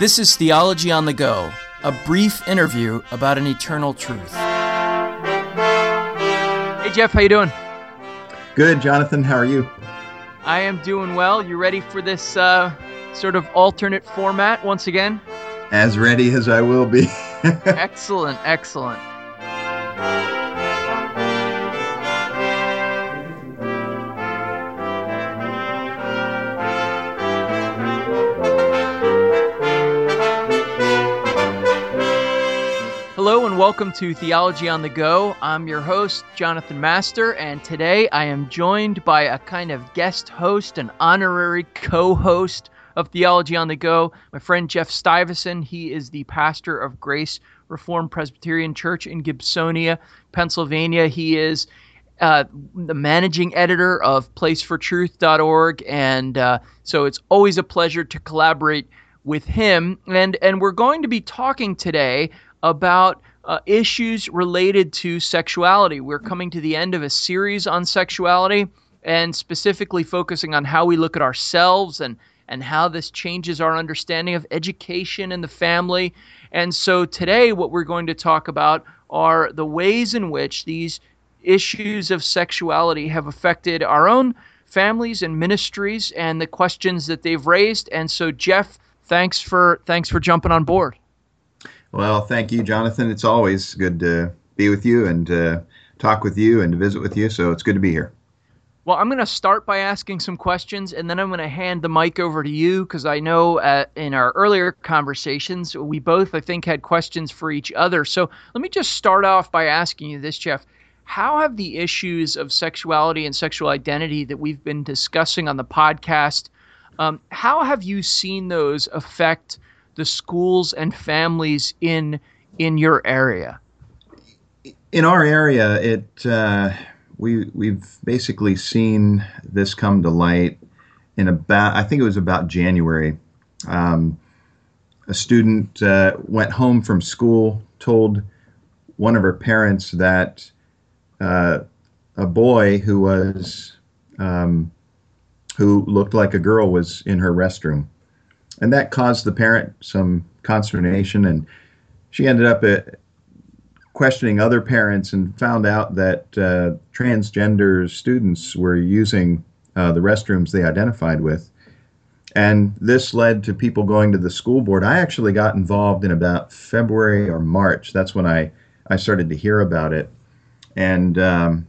This is Theology on the Go, a brief interview about an eternal truth. Hey Jeff, how you doing? Good, Jonathan. How are you? I am doing well. You ready for this uh, sort of alternate format once again? As ready as I will be. excellent, excellent. Welcome to Theology on the Go. I'm your host, Jonathan Master, and today I am joined by a kind of guest host, an honorary co host of Theology on the Go, my friend Jeff Stivason. He is the pastor of Grace Reformed Presbyterian Church in Gibsonia, Pennsylvania. He is uh, the managing editor of placefortruth.org, and uh, so it's always a pleasure to collaborate with him. And, and we're going to be talking today about uh, issues related to sexuality. We're coming to the end of a series on sexuality and specifically focusing on how we look at ourselves and and how this changes our understanding of education and the family. And so today what we're going to talk about are the ways in which these issues of sexuality have affected our own families and ministries and the questions that they've raised. And so Jeff, thanks for thanks for jumping on board. Well, thank you, Jonathan. It's always good to be with you and uh, talk with you and to visit with you. So it's good to be here. Well, I'm going to start by asking some questions, and then I'm going to hand the mic over to you because I know uh, in our earlier conversations, we both, I think, had questions for each other. So let me just start off by asking you this, Jeff. How have the issues of sexuality and sexual identity that we've been discussing on the podcast, um, how have you seen those affect – the schools and families in in your area? In our area, it uh, we we've basically seen this come to light in about I think it was about January. Um, a student uh, went home from school, told one of her parents that uh, a boy who was um, who looked like a girl was in her restroom and that caused the parent some consternation and she ended up uh, questioning other parents and found out that uh, transgender students were using uh, the restrooms they identified with. And this led to people going to the school board. I actually got involved in about february or march. That's when i, I started to hear about it. And um,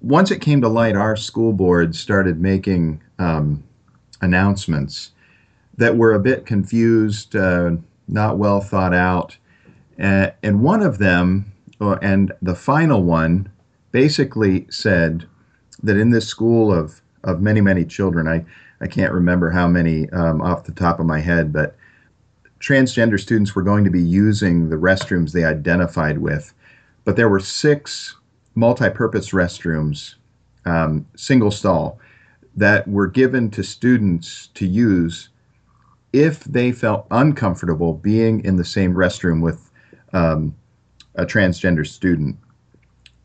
once it came to light our school board started making um, announcements that were a bit confused, uh, not well thought out. Uh, and one of them, uh, and the final one, basically said that in this school of, of many, many children, I, I can't remember how many um, off the top of my head, but transgender students were going to be using the restrooms they identified with. But there were six multi purpose restrooms, um, single stall, that were given to students to use if they felt uncomfortable being in the same restroom with um, a transgender student.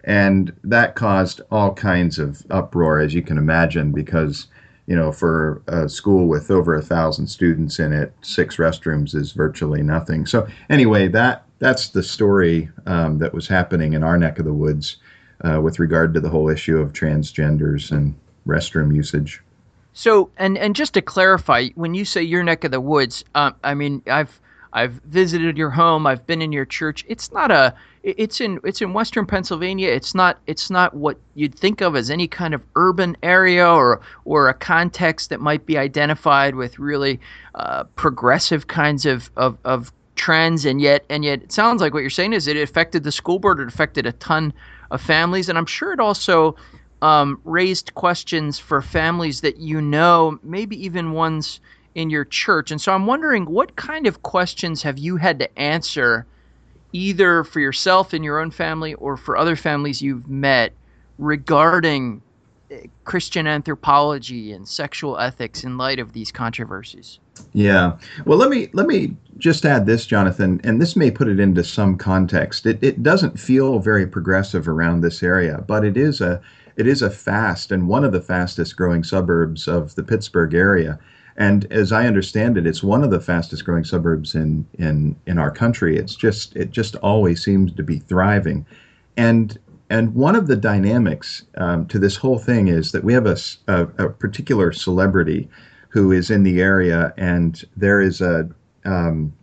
And that caused all kinds of uproar, as you can imagine, because, you know, for a school with over a thousand students in it, six restrooms is virtually nothing. So, anyway, that that's the story um, that was happening in our neck of the woods uh, with regard to the whole issue of transgenders and restroom usage. So, and and just to clarify, when you say your neck of the woods, um, I mean I've I've visited your home. I've been in your church. It's not a. It's in it's in Western Pennsylvania. It's not it's not what you'd think of as any kind of urban area or or a context that might be identified with really uh, progressive kinds of, of of trends. And yet and yet it sounds like what you're saying is it affected the school board. It affected a ton of families, and I'm sure it also um, raised questions for families that you know, maybe even ones in your church. And so I'm wondering what kind of questions have you had to answer either for yourself in your own family or for other families you've met regarding eh, Christian anthropology and sexual ethics in light of these controversies? Yeah. Well, let me let me just add this, Jonathan, and this may put it into some context. It it doesn't feel very progressive around this area, but it is a it is a fast and one of the fastest growing suburbs of the Pittsburgh area. and as I understand it, it's one of the fastest growing suburbs in in in our country. It's just it just always seems to be thriving, and and one of the dynamics um, to this whole thing is that we have a, a, a, particular celebrity who is in the area, and there is a, um,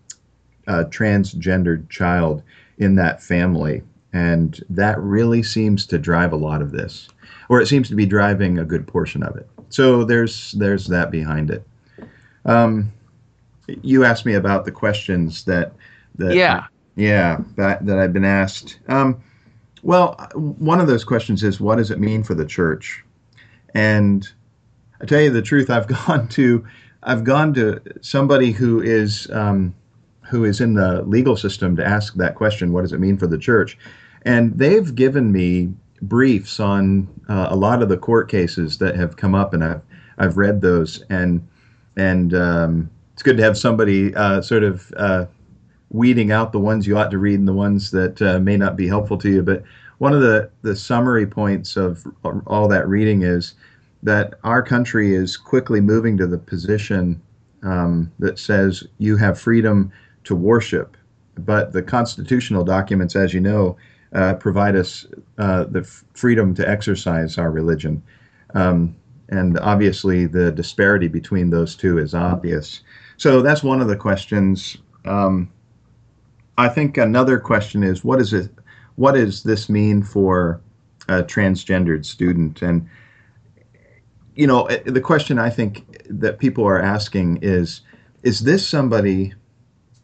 a transgendered child in that family, and that really seems to drive a lot of this, or it seems to be driving a good portion of it. So there's there's that behind it. Um, you asked me about the questions that that yeah yeah that that I've been asked. Um, well, one of those questions is what does it mean for the church? And I tell you the truth, I've gone to I've gone to somebody who is um, who is in the legal system to ask that question. What does it mean for the church? And they've given me briefs on uh, a lot of the court cases that have come up, and I've I've read those, and and um, it's good to have somebody uh, sort of uh, weeding out the ones you ought to read and the ones that uh, may not be helpful to you. But one of the the summary points of all that reading is that our country is quickly moving to the position um, that says you have freedom to worship, but the constitutional documents, as you know, uh, provide us uh, the freedom to exercise our religion. Um, and obviously, the disparity between those two is obvious. So that's one of the questions. Um, I think another question is what is it? What does this mean for a transgendered student? And you know, eh, the question I think that people are asking is: Is this somebody?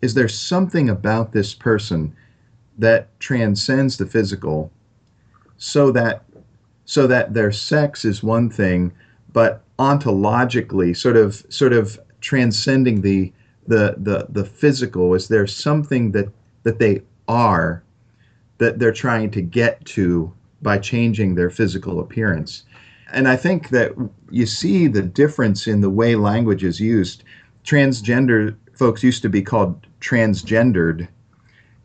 Is there something about this person that transcends the physical so that so that their sex is one thing but ontologically sort of sort of transcending the the the, the physical? Is there something that that they are that they're trying to get to by changing their physical appearance? And i think that you see the difference in the way language is used. Transgender folks used to be called transgendered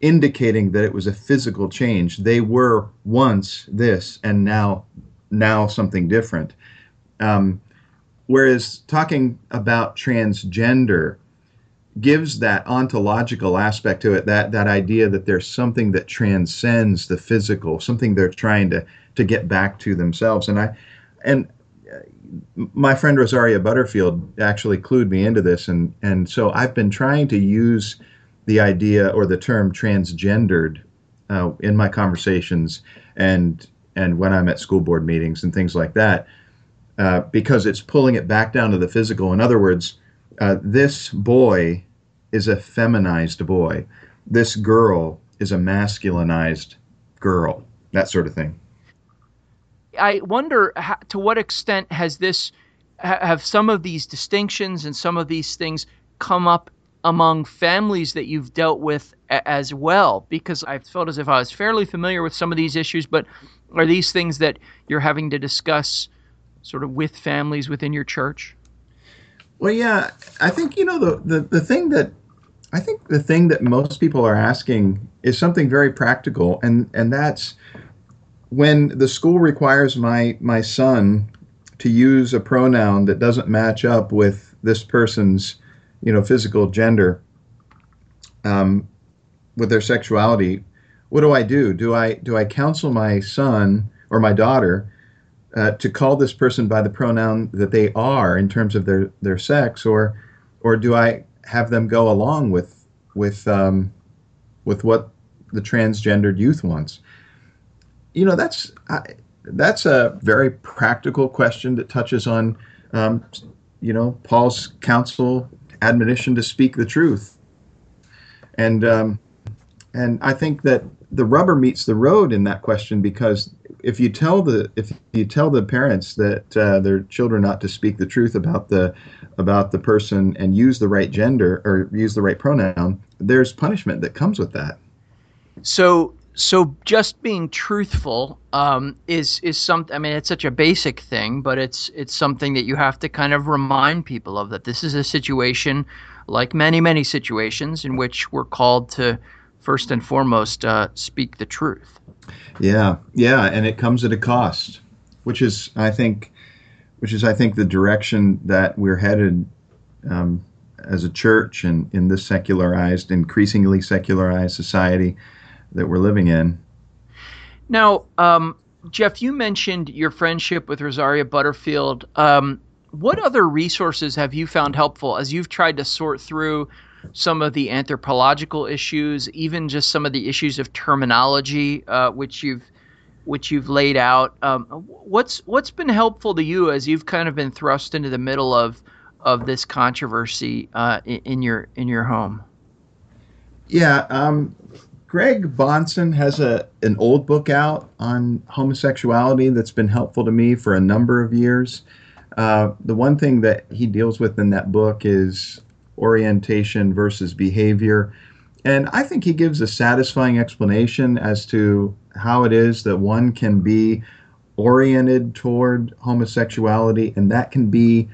indicating that it was a physical change. They were once this and now now something different. Um, whereas talking about transgender gives that ontological aspect to it, that that idea that there's something that transcends the physical, something they're trying to to get back to themselves. And I and my friend Rosaria Butterfield actually clued me into this, and and so I've been trying to use the idea or the term transgendered uh, in my conversations and and when I'm at school board meetings and things like that, uh, because it's pulling it back down to the physical. In other words, uh, this boy is a feminized boy. This girl is a masculinized girl. That sort of thing. I wonder how, to what extent has this have some of these distinctions and some of these things come up among families that you've dealt with a- as well? Because I felt as if I was fairly familiar with some of these issues, but are these things that you're having to discuss sort of with families within your church? Well, yeah, I think you know the, the the thing that I think the thing that most people are asking is something very practical, and and that's when the school requires my my son to use a pronoun that doesn't match up with this person's you know, physical gender um, with their sexuality, what do I do? Do I do I counsel my son or my daughter uh, to call this person by the pronoun that they are in terms of their their sex, or or do I have them go along with with um, with what the transgendered youth wants? You know, that's I, that's a very practical question that touches on, um, you know, Paul's counsel admonition to speak the truth. And um, and I think that the rubber meets the road in that question because if you tell the if you tell the parents that uh, their children ought to speak the truth about the about the person and use the right gender or use the right pronoun, there's punishment that comes with that. So so just being truthful um, is is something. I mean, it's such a basic thing, but it's it's something that you have to kind of remind people of that this is a situation, like many many situations, in which we're called to first and foremost uh, speak the truth. Yeah, yeah, and it comes at a cost, which is I think, which is I think the direction that we're headed um, as a church and in this secularized, increasingly secularized society that we're living in. Now, um, Jeff, you mentioned your friendship with Rosaria Butterfield. Um, what other resources have you found helpful as you've tried to sort through some of the anthropological issues, even just some of the issues of terminology, uh, which you've which you've laid out? Um, what's what's been helpful to you as you've kind of been thrust into the middle of of this controversy uh, in, in, your in your home? Yeah, um, Greg Bahnsen has a an old book out on homosexuality that's been helpful to me for a number of years. Uh, the one thing that he deals with in that book is orientation versus behavior. And I think he gives a satisfying explanation as to how it is that one can be oriented toward homosexuality, and that can be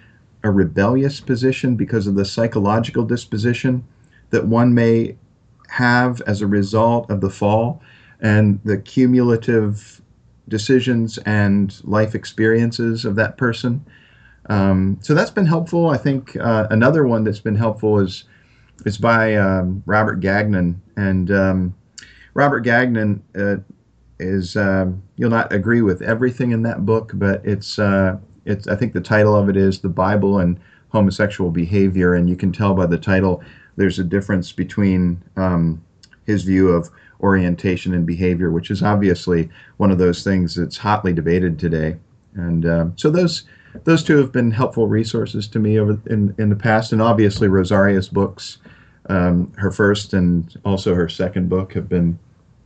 a rebellious position because of the psychological disposition that one may have as a result of the fall and the cumulative decisions and life experiences of that person. Um, so that's been helpful. I think uh, another one that's been helpful is is by um, Robert Gagnon, and um, Robert Gagnon uh, is um, you'll not agree with everything in that book, but it's uh, it's I think the title of it is the Bible and homosexual behavior, and you can tell by the title there's a difference between um, his view of orientation and behavior, which is obviously one of those things that's hotly debated today. And uh, so those those two have been helpful resources to me over in, in the past, and obviously Rosaria's books, um, her first and also her second book, have been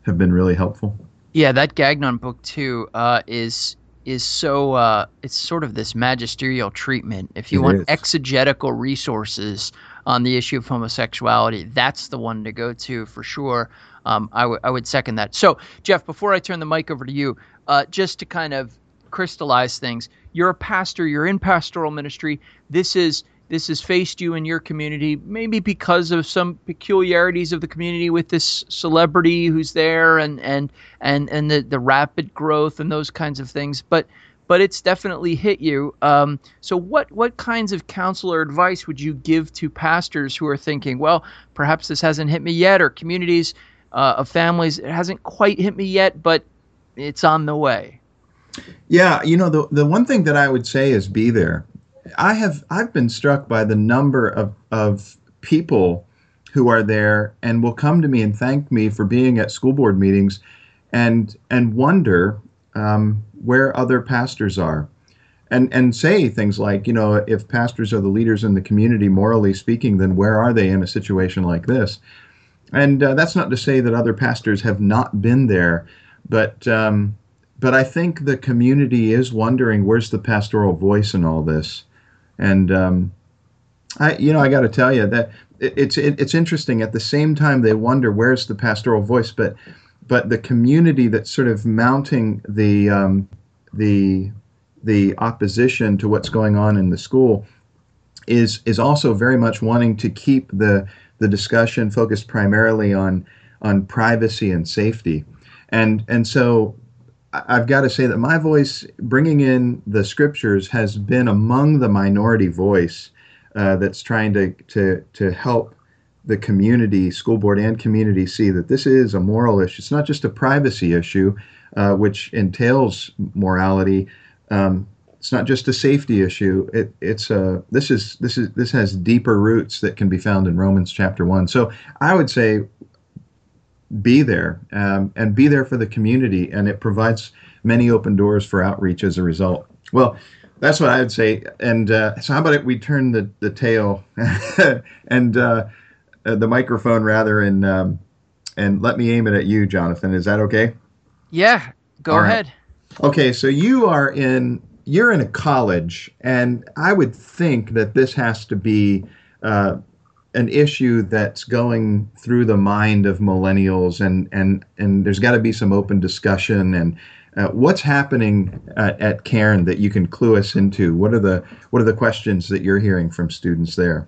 have been really helpful. Yeah, that Gagnon book too uh, is is so uh, it's sort of this magisterial treatment. If you it want is. exegetical resources on the issue of homosexuality, that's the one to go to for sure. Um, I, w- I would second that. So, Jeff, before I turn the mic over to you, uh, just to kind of crystallize things, you're a pastor, you're in pastoral ministry. This is this has faced you in your community, maybe because of some peculiarities of the community with this celebrity who's there and and and and the, the rapid growth and those kinds of things. But but it's definitely hit you. Um, so what what kinds of counsel or advice would you give to pastors who are thinking, well, perhaps this hasn't hit me yet, or communities uh, of families it hasn't quite hit me yet, but it's on the way. Yeah, you know the the one thing that I would say is be there. I have I've been struck by the number of of people who are there and will come to me and thank me for being at school board meetings and and wonder um, where other pastors are. And and say things like you know if pastors are the leaders in the community morally speaking then where are they in a situation like this? And uh, that's not to say that other pastors have not been there but um, but I think the community is wondering where's the pastoral voice in all this? And um, I, you know, I got to tell you that it's it, it's interesting. At the same time, they wonder where's the pastoral voice, but but the community that's sort of mounting the um, the the opposition to what's going on in the school is is also very much wanting to keep the the discussion focused primarily on on privacy and safety, and and so I've got to say that my voice, bringing in the scriptures, has been among the minority voice uh, that's trying to, to, to help the community, school board and community, see that this is a moral issue. It's not just a privacy issue, uh, which entails morality. Um, it's not just a safety issue. It, it's a this is this is this has deeper roots that can be found in Romans chapter one. So I would say be there um, and be there for the community, and it provides many open doors for outreach as a result. Well, that's what I would say. And uh, so, how about it? We turn the the tail and uh, uh, the microphone rather, and um, and let me aim it at you, Jonathan. Is that okay? Yeah, go All ahead. Right. Okay, so you are in you're in a college, and I would think that this has to be uh, an issue that's going through the mind of millennials, and and and there's got to be some open discussion. And uh, what's happening at, at Cairn that you can clue us into? What are the what are the questions that you're hearing from students there?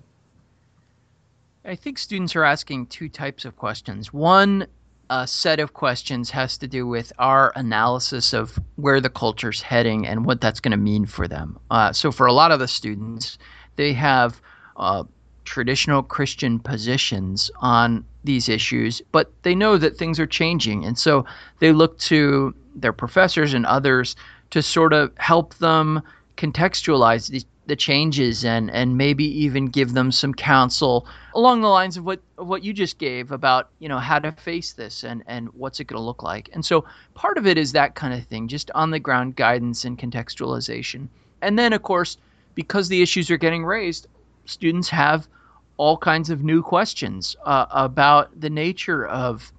I think students are asking two types of questions. One a set of questions has to do with our analysis of where the culture's heading and what that's going to mean for them. Uh, so, for a lot of the students, they have uh, traditional Christian positions on these issues, but they know that things are changing. And so they look to their professors and others to sort of help them contextualize these, the changes and, and maybe even give them some counsel along the lines of what what you just gave about you know how to face this and, and what's it going to look like. And so part of it is that kind of thing, just on the ground guidance and contextualization. And then of course, because the issues are getting raised, students have all kinds of new questions uh, about the nature of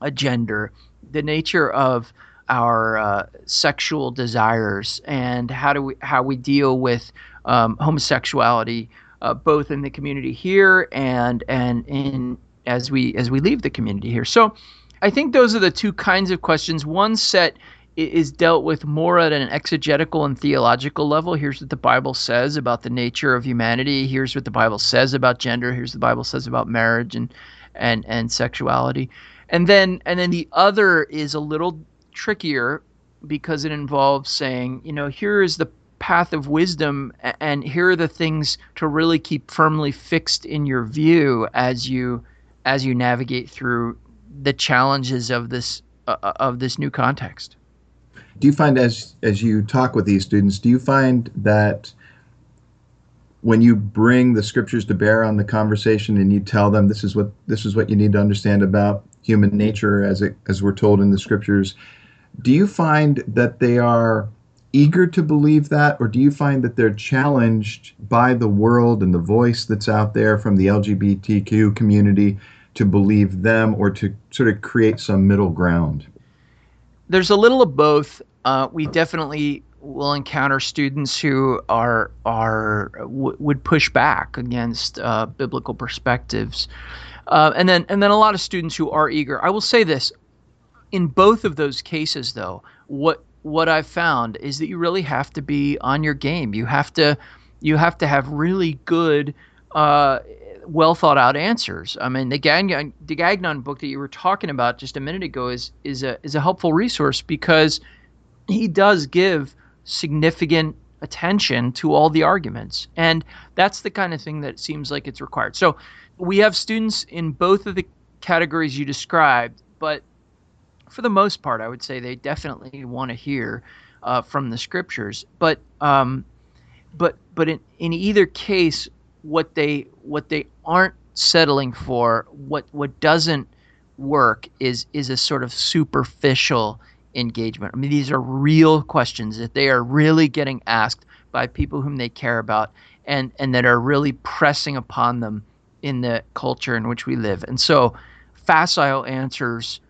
a gender, the nature of our uh, sexual desires, and how do we how we deal with um, homosexuality, uh, both in the community here and and in as we as we leave the community here. So, I think those are the two kinds of questions. One set is dealt with more at an exegetical and theological level. Here's what the Bible says about the nature of humanity. Here's what the Bible says about gender. Here's what the Bible says about marriage and and and sexuality. And then and then the other is a little trickier because it involves saying, you know, here is the path of wisdom and here are the things to really keep firmly fixed in your view as you as you navigate through the challenges of this uh, of this new context. Do you find as as you talk with these students do you find that when you bring the scriptures to bear on the conversation and you tell them this is what this is what you need to understand about human nature as it as we're told in the scriptures do you find that they are eager to believe that or do you find that they're challenged by the world and the voice that's out there from the LGBTQ community to believe them or to sort of create some middle ground there's a little of both. Uh, we definitely will encounter students who are are w- would push back against uh, biblical perspectives, uh, and then and then a lot of students who are eager. I will say this: in both of those cases, though, what what I've found is that you really have to be on your game. You have to you have to have really good uh, well thought out answers. I mean, the Gagnon, the Gagnon book that you were talking about just a minute ago is is a is a helpful resource because he does give significant attention to all the arguments, and that's the kind of thing that seems like it's required. So we have students in both of the categories you described, but for the most part, I would say they definitely want to hear uh, from the scriptures. But um, but but in, in either case, what they what they aren't settling for, what what doesn't work is is a sort of superficial engagement. I mean, these are real questions that they are really getting asked by people whom they care about and and that are really pressing upon them in the culture in which we live. And so, facile answers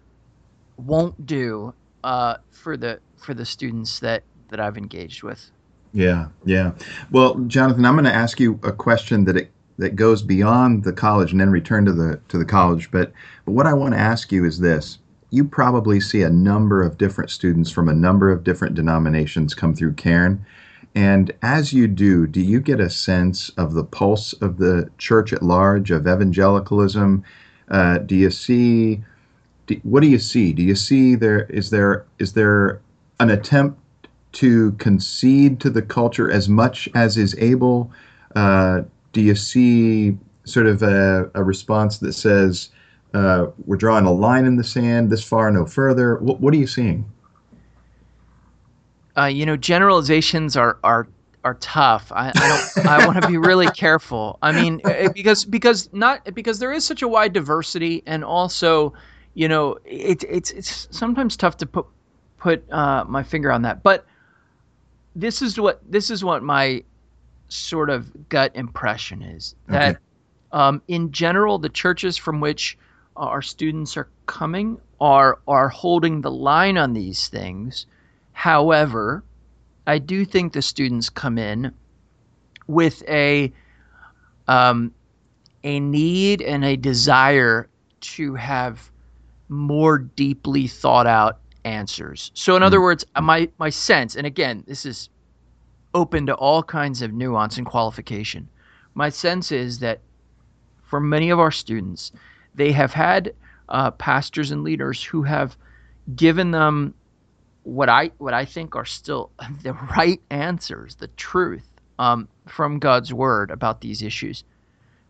won't do uh, for the for the students that that I've engaged with. Yeah, yeah. Well, Jonathan, I'm going to ask you a question that it, that goes beyond the college and then return to the to the college. But but what I want to ask you is this: you probably see a number of different students from a number of different denominations come through Cairn. And as you do, do you get a sense of the pulse of the church at large, of evangelicalism? Uh, do you see? Do, what do you see? Do you see there is there is there an attempt to concede to the culture as much as is able? Uh, do you see sort of a, a response that says, uh, we're drawing a line in the sand, this far, no further? What, what are you seeing? Uh, you know, generalizations are are are tough. I, I don't. I want to be really careful. I mean, eh, because because not because there is such a wide diversity, and also, you know, it, it's it's sometimes tough to put put uh, my finger on that. But this is what this is what my sort of gut impression is that okay. um, in general the churches from which our students are coming are are holding the line on these things however i do think the students come in with a um, a need and a desire to have more deeply thought out answers. So in other mm. words, my my sense, and again, this is open to all kinds of nuance and qualification. My sense is that for many of our students, they have had uh, pastors and leaders who have given them what I what I think are still the right answers, the truth um, from God's word about these issues,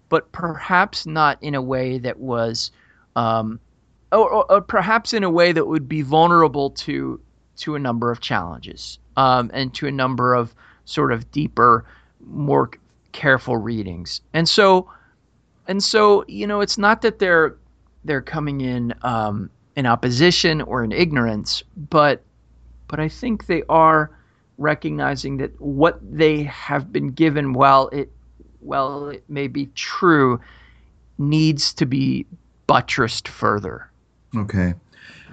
but perhaps not in a way that was, um, or, or, or, perhaps in a way that would be vulnerable to to a number of challenges um, and to a number of sort of deeper, more careful readings. And so, and so, you know, it's not that they're they're coming in um, in opposition or in ignorance, but but I think they are recognizing that what they have been given, while it while it may be true, needs to be buttressed further. Okay.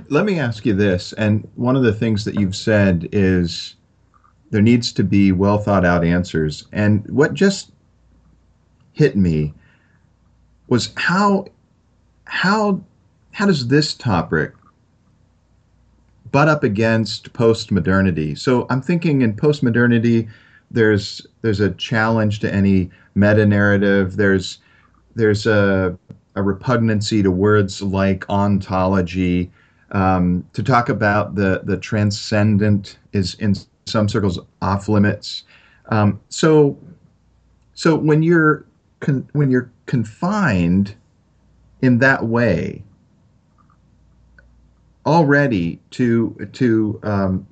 Let me ask you this. And one of the things that you've said is there needs to be well thought out answers. And what just hit me was how how how does this topic butt up against post-modernity? So I'm thinking in post-modernity, there's there's a challenge to any meta narrative. There's there's a, a repugnancy to words like ontology. Um, to talk about the the transcendent is in some circles off limits. Um, so so when you're con- when you're confined in that way already to to um,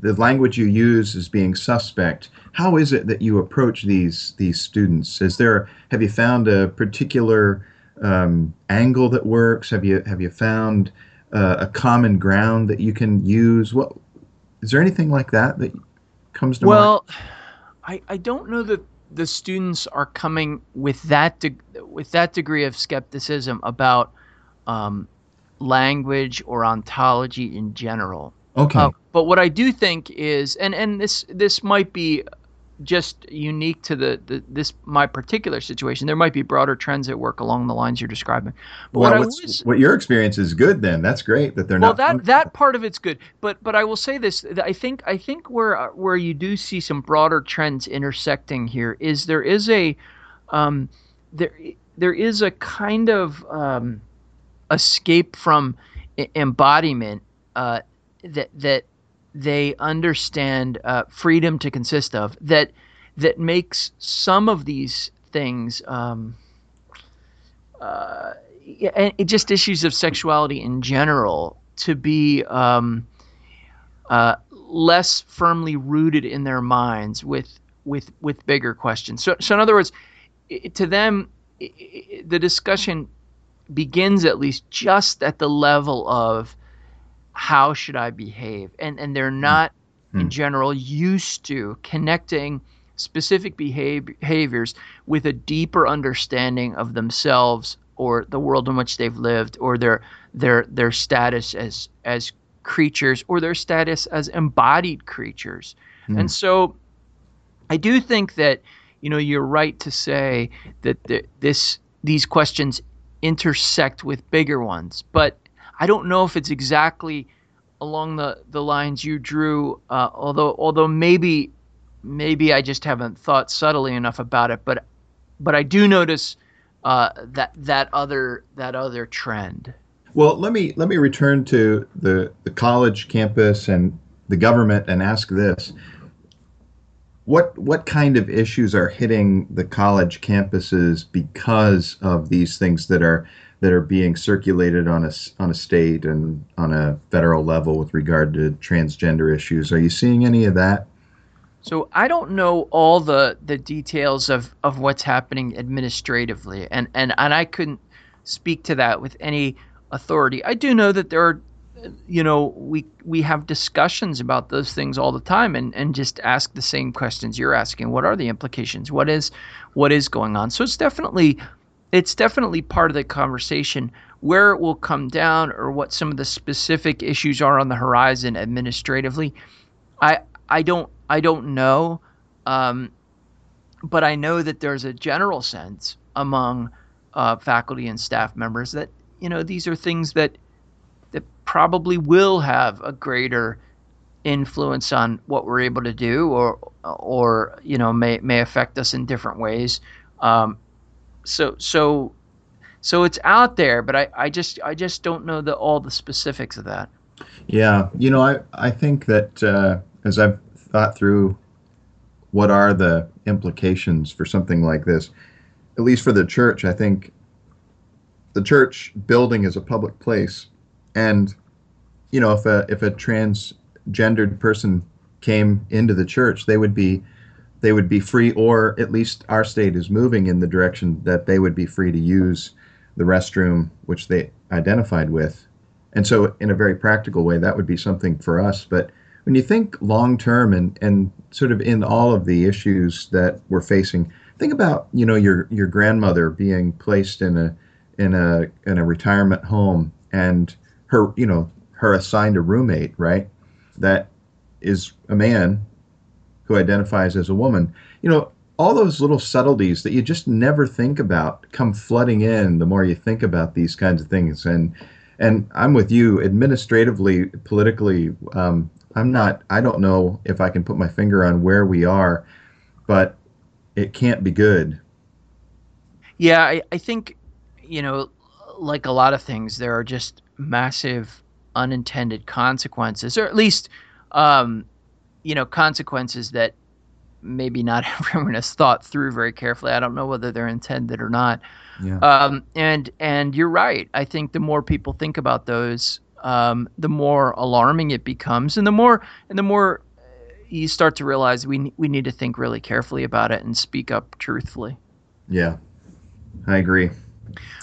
the language you use is being suspect. How is it that you approach these these students? Is there have you found a particular um, angle that works? Have you have you found uh, a common ground that you can use? What is there anything like that that comes to well, mind? Well, I, I don't know that the students are coming with that de- with that degree of skepticism about um, language or ontology in general. Okay. Uh, but what I do think is, and and this this might be just unique to the, the this my particular situation. There might be broader trends at work along the lines you're describing. But well, what, was, what your experience is good then. That's great that they're well, not. Well, that that part of it's good. But but I will say this. I think I think where where you do see some broader trends intersecting here is there is a um, there there is a kind of um, escape from embodiment uh, that that they understand uh, freedom to consist of that that makes some of these things um, uh, and just issues of sexuality in general to be um, uh, less firmly rooted in their minds with with with bigger questions. So, so in other words, to them, the discussion begins at least just at the level of how should I behave? And and they're hmm. not mm. in general used to connecting specific behaviors with a deeper understanding of themselves or the world in which they've lived or their their their status as as creatures or their status as embodied creatures. Mm. And so I do think that you know you're right to say that the, this these questions intersect with bigger ones, but I don't know if it's exactly along the, the lines you drew. Uh, although although maybe maybe I just haven't thought subtly enough about it. But but I do notice uh, that that other that other trend. Well, let me let me return to the the college campus and the government and ask this. What what kind of issues are hitting the college campuses because of these things that are that are being circulated on a on a state and on a federal level with regard to transgender issues. Are you seeing any of that? So I don't know all the the details of of what's happening administratively, and and and I couldn't speak to that with any authority. I do know that there are you know we we have discussions about those things all the time and and just ask the same questions you're asking what are the implications what is what is going on so it's definitely it's definitely part of the conversation where it will come down or what some of the specific issues are on the horizon administratively. I i don't i don't know um, but i know that there's a general sense among uh, faculty and staff members that you know these are things that that probably will have a greater influence on what we're able to do or or you know may may affect us in different ways. Um, so so so it's out there, but I, I just I just don't know the all the specifics of that. Yeah, you know, I I think that uh, as I've thought through what are the implications for something like this? At least for the church, I think the church building is a public place, and you know if a if a transgendered person came into the church, they would be they would be free, or at least our state is moving in the direction that they would be free to use the restroom which they identified with. And so, in a very practical way, that would be something for us. But when you think long term and, and sort of in all of the issues that we're facing, think about you know your your grandmother being placed in a in a in a retirement home and her you know her assigned a roommate right that is a man who identifies as a woman. You know, all those little subtleties that you just never think about come flooding in the more you think about these kinds of things. And and I'm with you administratively, politically. Um, I'm not. I don't know if I can put my finger on where we are, but it can't be good. Yeah, I, I think you know, like a lot of things, there are just massive unintended consequences, or at least um, you know, consequences that maybe not everyone has thought through very carefully. I don't know whether they're intended or not. Yeah. Um, and and you're right. I think the more people think about those, um, the more alarming it becomes, and the more and the more you start to realize we we need to think really carefully about it and speak up truthfully. Yeah, I agree.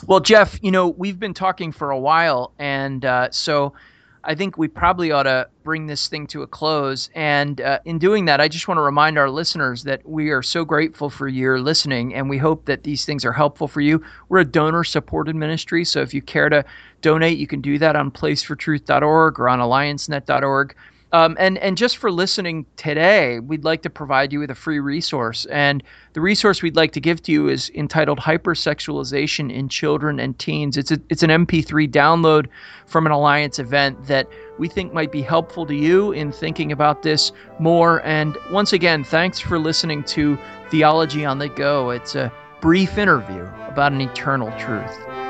Well, Jeff, you know we've been talking for a while, and uh, so I think we probably ought to bring this thing to a close. And uh, in doing that, I just want to remind our listeners that we are so grateful for your listening, and we hope that these things are helpful for you. We're a donor supported ministry, so if you care to donate, you can do that on placefortruth.org or on alliancenet.org. Um, and and just for listening today, we'd like to provide you with a free resource. And the resource we'd like to give to you is entitled "Hypersexualization in Children and Teens." It's a, it's an MP3 download from an Alliance event that we think might be helpful to you in thinking about this more. And once again, thanks for listening to Theology on the Go. It's a brief interview about an eternal truth.